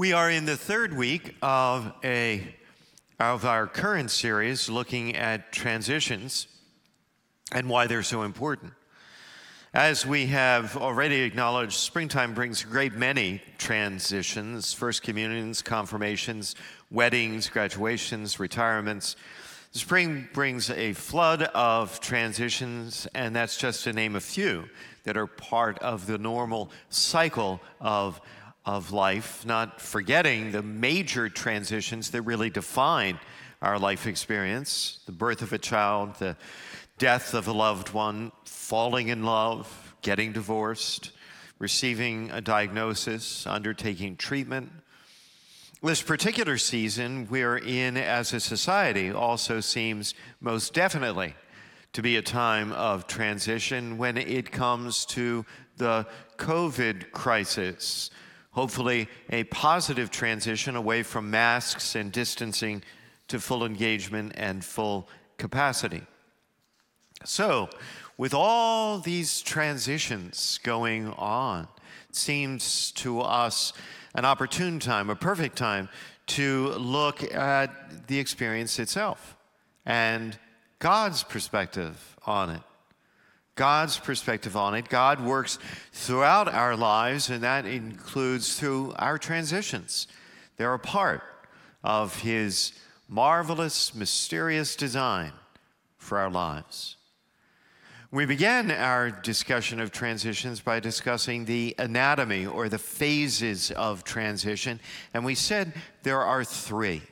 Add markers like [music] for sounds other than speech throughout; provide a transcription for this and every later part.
We are in the third week of a of our current series looking at transitions and why they're so important. As we have already acknowledged, springtime brings a great many transitions first communions, confirmations, weddings, graduations, retirements. Spring brings a flood of transitions, and that's just to name a few that are part of the normal cycle of, of life, not forgetting the major transitions that really define our life experience the birth of a child, the death of a loved one, falling in love, getting divorced, receiving a diagnosis, undertaking treatment. This particular season we're in as a society also seems most definitely to be a time of transition when it comes to the COVID crisis. Hopefully, a positive transition away from masks and distancing to full engagement and full capacity. So, with all these transitions going on, it seems to us an opportune time, a perfect time to look at the experience itself and God's perspective on it. God's perspective on it. God works throughout our lives, and that includes through our transitions. They're a part of His marvelous, mysterious design for our lives. We began our discussion of transitions by discussing the anatomy or the phases of transition, and we said there are three.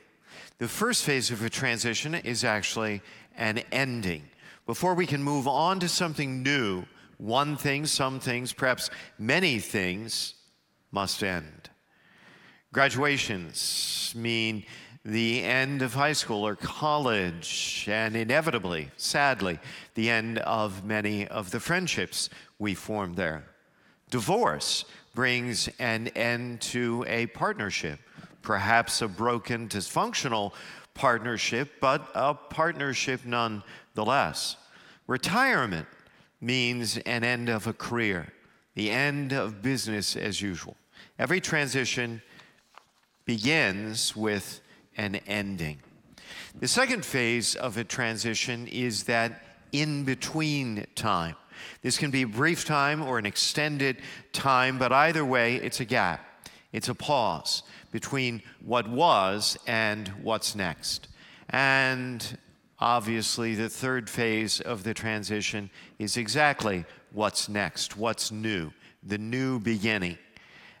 The first phase of a transition is actually an ending. Before we can move on to something new, one thing, some things, perhaps many things must end. Graduations mean the end of high school or college, and inevitably, sadly, the end of many of the friendships we formed there. Divorce brings an end to a partnership, perhaps a broken, dysfunctional partnership, but a partnership nonetheless. Retirement means an end of a career, the end of business as usual. Every transition begins with an ending. The second phase of a transition is that in between time. This can be a brief time or an extended time, but either way, it's a gap. It's a pause between what was and what's next. And obviously, the third phase of the transition is exactly what's next, what's new, the new beginning.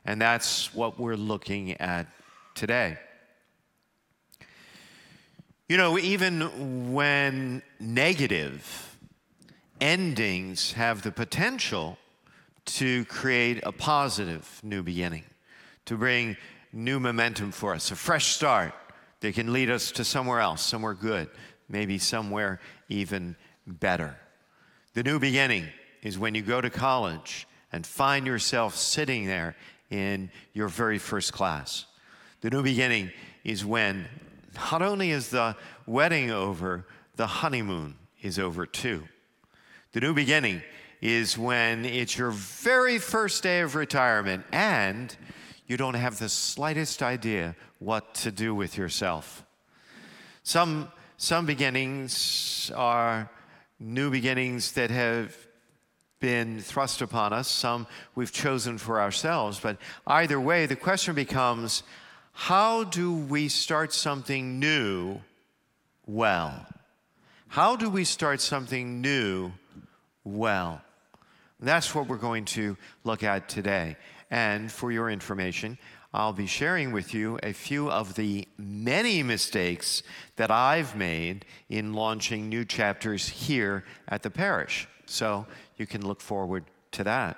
And that's what we're looking at today. You know, even when negative, endings have the potential to create a positive new beginning, to bring new momentum for us, a fresh start that can lead us to somewhere else, somewhere good, maybe somewhere even better. The new beginning is when you go to college and find yourself sitting there in your very first class. The new beginning is when not only is the wedding over, the honeymoon is over too. The new beginning is when it's your very first day of retirement and you don't have the slightest idea what to do with yourself. Some, some beginnings are new beginnings that have been thrust upon us, some we've chosen for ourselves, but either way, the question becomes how do we start something new well? How do we start something new well? That's what we're going to look at today. And for your information, I'll be sharing with you a few of the many mistakes that I've made in launching new chapters here at the parish. So you can look forward to that.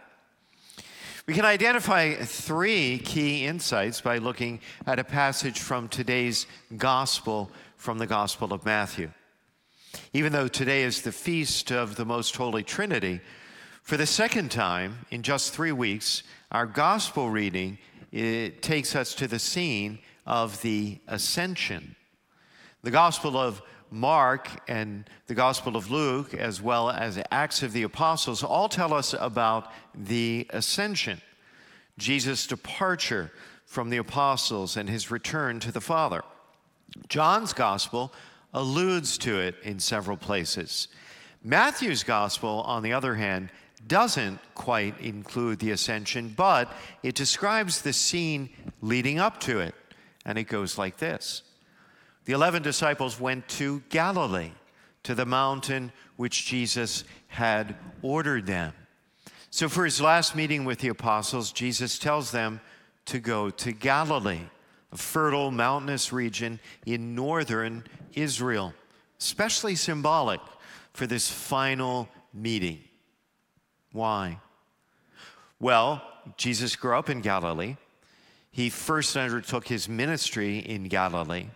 We can identify three key insights by looking at a passage from today's gospel from the Gospel of Matthew. Even though today is the feast of the Most Holy Trinity, for the second time in just three weeks, our gospel reading takes us to the scene of the ascension. The Gospel of Mark and the Gospel of Luke, as well as Acts of the Apostles, all tell us about the ascension, Jesus' departure from the apostles and his return to the Father. John's gospel alludes to it in several places. Matthew's gospel, on the other hand, doesn't quite include the ascension, but it describes the scene leading up to it. And it goes like this The 11 disciples went to Galilee, to the mountain which Jesus had ordered them. So, for his last meeting with the apostles, Jesus tells them to go to Galilee, a fertile mountainous region in northern Israel, especially symbolic for this final meeting. Why? Well, Jesus grew up in Galilee. He first undertook his ministry in Galilee.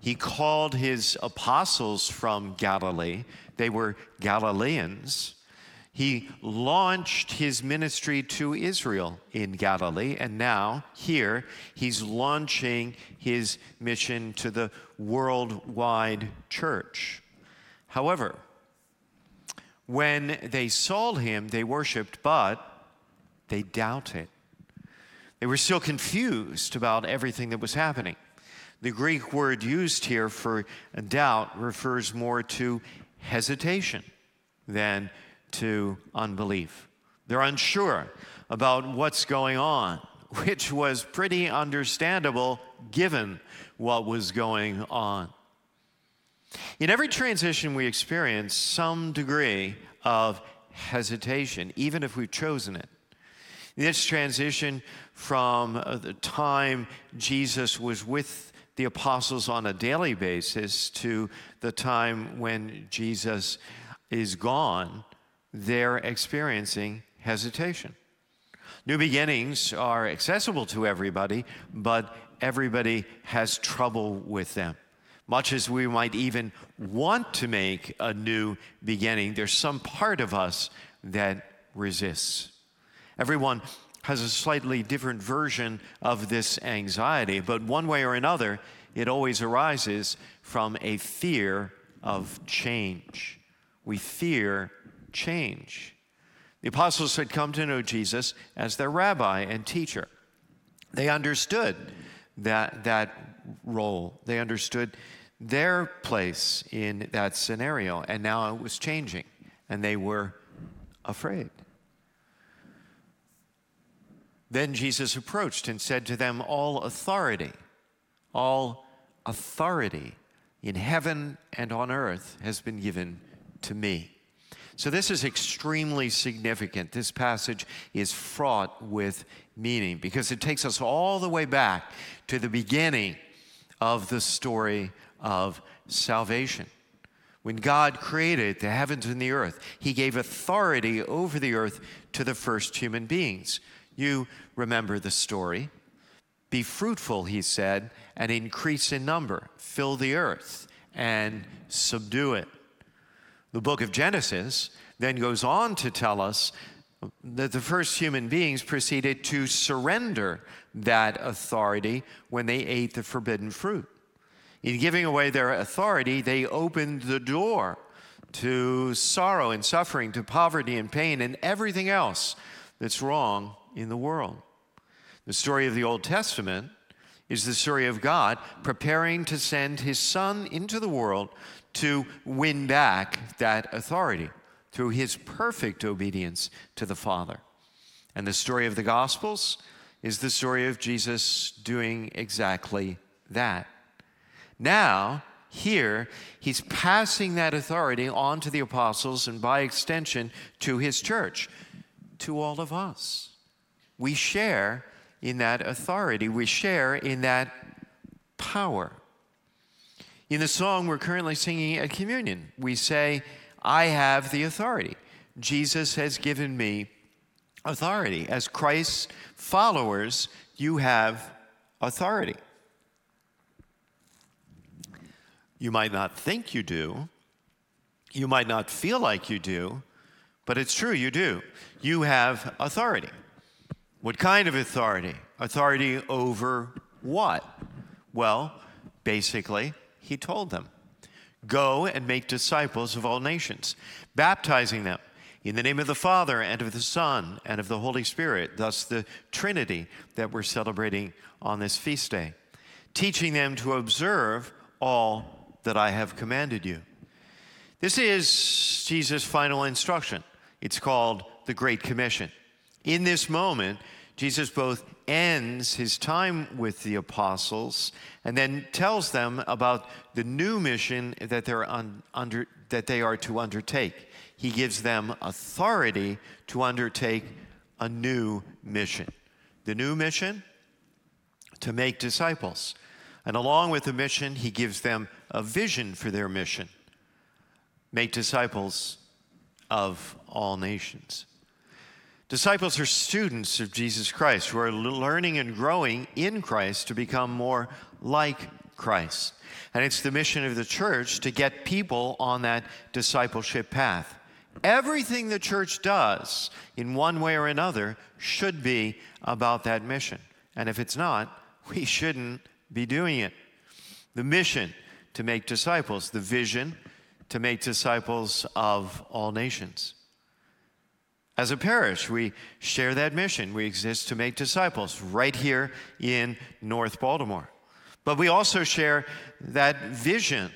He called his apostles from Galilee. They were Galileans. He launched his ministry to Israel in Galilee, and now here he's launching his mission to the worldwide church. However, when they saw him, they worshiped, but they doubted. They were still confused about everything that was happening. The Greek word used here for doubt refers more to hesitation than to unbelief. They're unsure about what's going on, which was pretty understandable given what was going on. In every transition, we experience some degree of hesitation, even if we've chosen it. This transition from the time Jesus was with the apostles on a daily basis to the time when Jesus is gone, they're experiencing hesitation. New beginnings are accessible to everybody, but everybody has trouble with them. Much as we might even want to make a new beginning, there's some part of us that resists. Everyone has a slightly different version of this anxiety, but one way or another, it always arises from a fear of change. We fear change. The apostles had come to know Jesus as their rabbi and teacher. They understood that, that role. They understood their place in that scenario, and now it was changing, and they were afraid. Then Jesus approached and said to them, All authority, all authority in heaven and on earth has been given to me. So, this is extremely significant. This passage is fraught with meaning because it takes us all the way back to the beginning of the story of salvation. When God created the heavens and the earth, He gave authority over the earth to the first human beings. You remember the story. Be fruitful, He said, and increase in number, fill the earth and subdue it. The book of Genesis then goes on to tell us that the first human beings proceeded to surrender that authority when they ate the forbidden fruit. In giving away their authority, they opened the door to sorrow and suffering, to poverty and pain, and everything else that's wrong in the world. The story of the Old Testament is the story of God preparing to send his Son into the world to win back that authority through his perfect obedience to the Father. And the story of the Gospels is the story of Jesus doing exactly that. Now, here, he's passing that authority on to the apostles and by extension to his church, to all of us. We share in that authority, we share in that power. In the song we're currently singing at communion, we say, I have the authority. Jesus has given me authority. As Christ's followers, you have authority. You might not think you do. You might not feel like you do, but it's true, you do. You have authority. What kind of authority? Authority over what? Well, basically, he told them go and make disciples of all nations, baptizing them In the name of the Father, and of the Son, and of the Holy Spirit, thus the Trinity that we're celebrating on this feast day, teaching them to observe all that I have commanded you. This is Jesus' final instruction. It's called the Great Commission. In this moment, Jesus both ends his time with the apostles and then tells them about the new mission that, they're un, under, that they are to undertake he gives them authority to undertake a new mission. The new mission? To make disciples. And along with the mission, he gives them a vision for their mission make disciples of all nations. Disciples are students of Jesus Christ who are learning and growing in Christ to become more like Christ. And it's the mission of the church to get people on that discipleship path. Everything the church does, in one way or another, should be about that mission. And if it's not, [laughs] we shouldn't be doing it. The mission to make disciples, the vision to make disciples of all nations. As a parish, we share that mission. We exist to make disciples right here in North Baltimore. But we also share that vision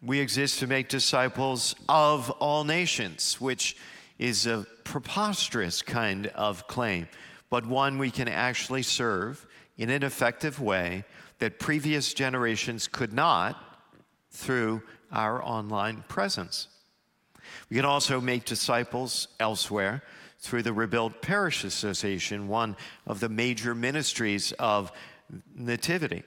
we exist to make disciples of all nations, which is a preposterous kind of claim, but one we can actually serve in an effective way that previous generations could not through our online presence. We can also make disciples elsewhere through the Rebuild Parish Association, one of the major ministries of Nativity.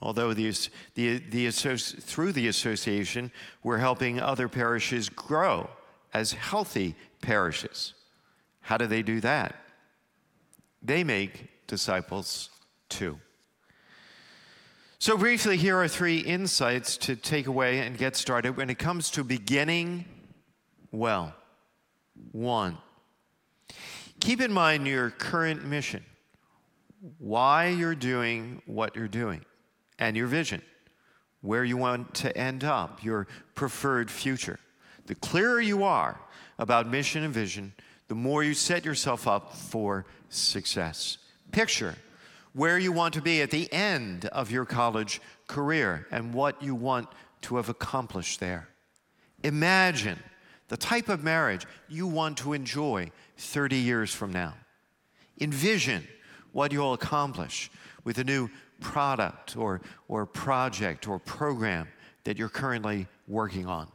Although the, the, the, through the association, we're helping other parishes grow as healthy parishes. How do they do that? They make disciples too. So, briefly, here are three insights to take away and get started when it comes to beginning well. One, keep in mind your current mission, why you're doing what you're doing and your vision, where you want to end up, your preferred future. The clearer you are about mission and vision, the more you set yourself up for success. Picture where you want to be at the end of your college career and what you want to have accomplished there. Imagine the type of marriage you want to enjoy 30 years from now. Envision what you'll accomplish with a new product or, or project or program that you're currently working on.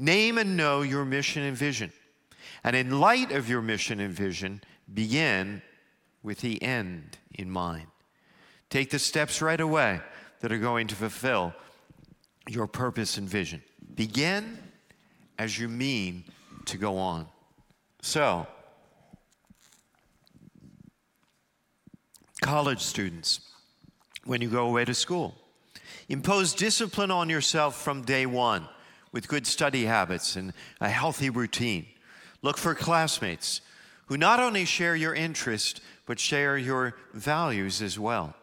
Name and know your mission and vision. And in light of your mission and vision, begin with the end in mind. Take the steps right away that are going to fulfill your purpose and vision. Begin as you mean to go on. So, college students, when you go away to school. Impose discipline on yourself from day one with good study habits and a healthy routine. Look for classmates who not only share your interest, but share your values as well.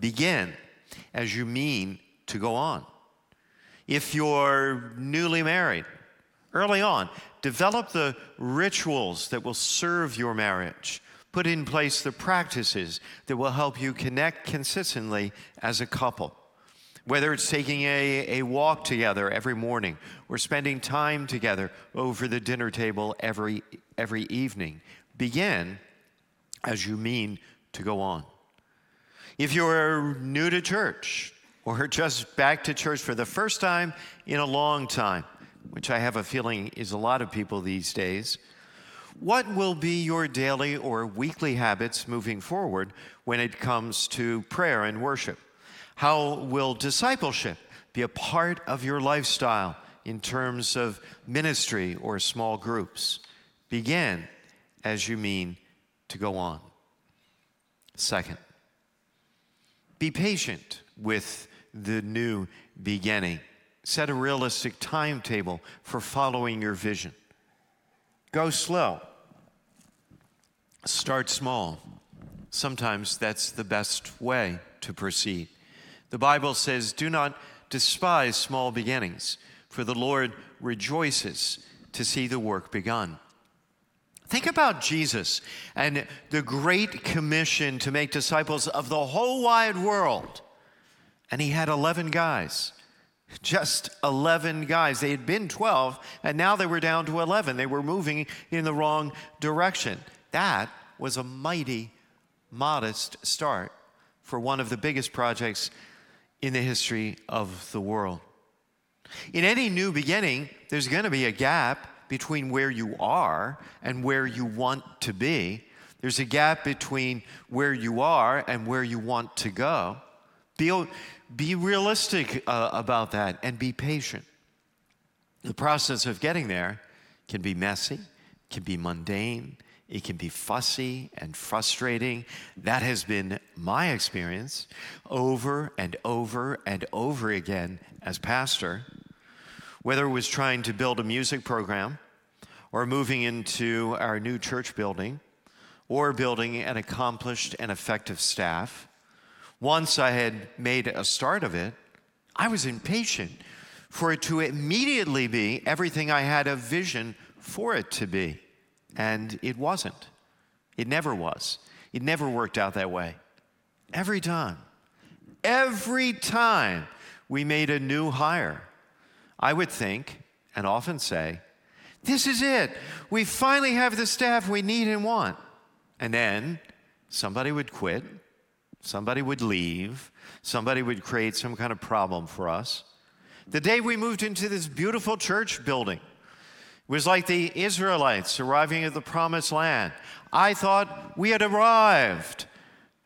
Begin as you mean to go on. If you're newly married, early on, develop the rituals that will serve your marriage put in place the practices that will help you connect consistently as a couple. Whether it's taking a, a walk together every morning or spending time together over the dinner table every, every evening, begin as you mean to go on. If you're new to church or just back to church for the first time in a long time, which I have a feeling is a lot of people these days, what will be your daily or weekly habits moving forward when it comes to prayer and worship? How will discipleship be a part of your lifestyle in terms of ministry or small groups? Begin as you mean to go on. Second, be patient with the new beginning. Set a realistic timetable for following your vision. Go slow. Start small. Sometimes that's the best way to proceed. The Bible says, Do not despise small beginnings, for the Lord rejoices to see the work begun. Think about Jesus and the great commission to make disciples of the whole wide world. And he had 11 guys. Just 11 guys. They had been 12, and now they were down to 11. They were moving in the wrong direction. That was a mighty, modest start for one of the biggest projects in the history of the world. In any new beginning, there's going to be a gap between where you are and where you want to be. There's a gap between where you are and where you want to go. Be, be realistic uh, about that and be patient. The process of getting there can be messy, can be mundane, it can be fussy and frustrating. That has been my experience over and over and over again as pastor whether it was trying to build a music program or moving into our new church building or building an accomplished and effective staff. Once I had made a start of it, I was impatient for it to immediately be everything I had a vision for it to be. And it wasn't. It never was. It never worked out that way. Every time, every time we made a new hire, I would think and often say, This is it. We finally have the staff we need and want. And then somebody would quit, somebody would leave, somebody would create some kind of problem for us. The day we moved into this beautiful church building, it was like the Israelites arriving at the promised land. I thought we had arrived.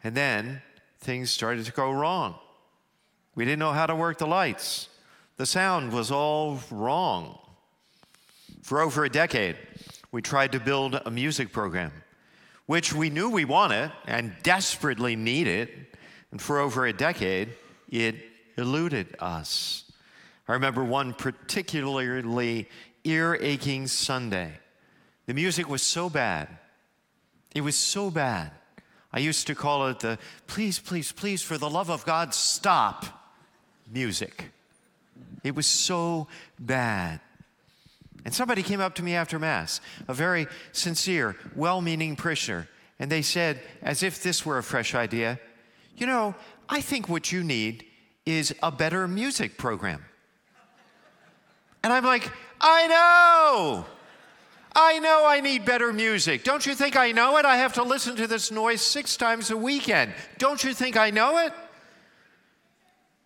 And then things started to go wrong. We didn't know how to work the lights. The sound was all wrong. For over a decade, we tried to build a music program, which we knew we wanted and desperately needed. And for over a decade, it eluded us. I remember one particularly ear aching Sunday. The music was so bad. It was so bad. I used to call it the please, please, please, for the love of God, stop music. It was so bad. And somebody came up to me after Mass, a very sincere, well meaning parishioner, and they said, as if this were a fresh idea, You know, I think what you need is a better music program. And I'm like, I know! I know I need better music. Don't you think I know it? I have to listen to this noise six times a weekend. Don't you think I know it?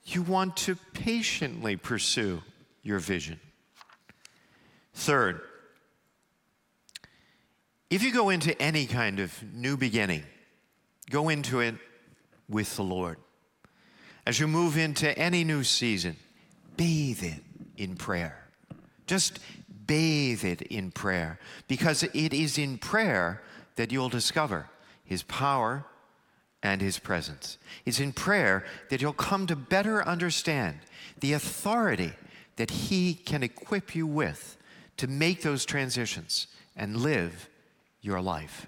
You want to patiently pursue your vision. Third, if you go into any kind of new beginning, go into it with the Lord. As you move into any new season, bathe it in prayer. Just bathe it in prayer because it is in prayer that you'll discover His power and His presence. It's in prayer that you'll come to better understand the authority that He can equip you with to make those transitions and live your life.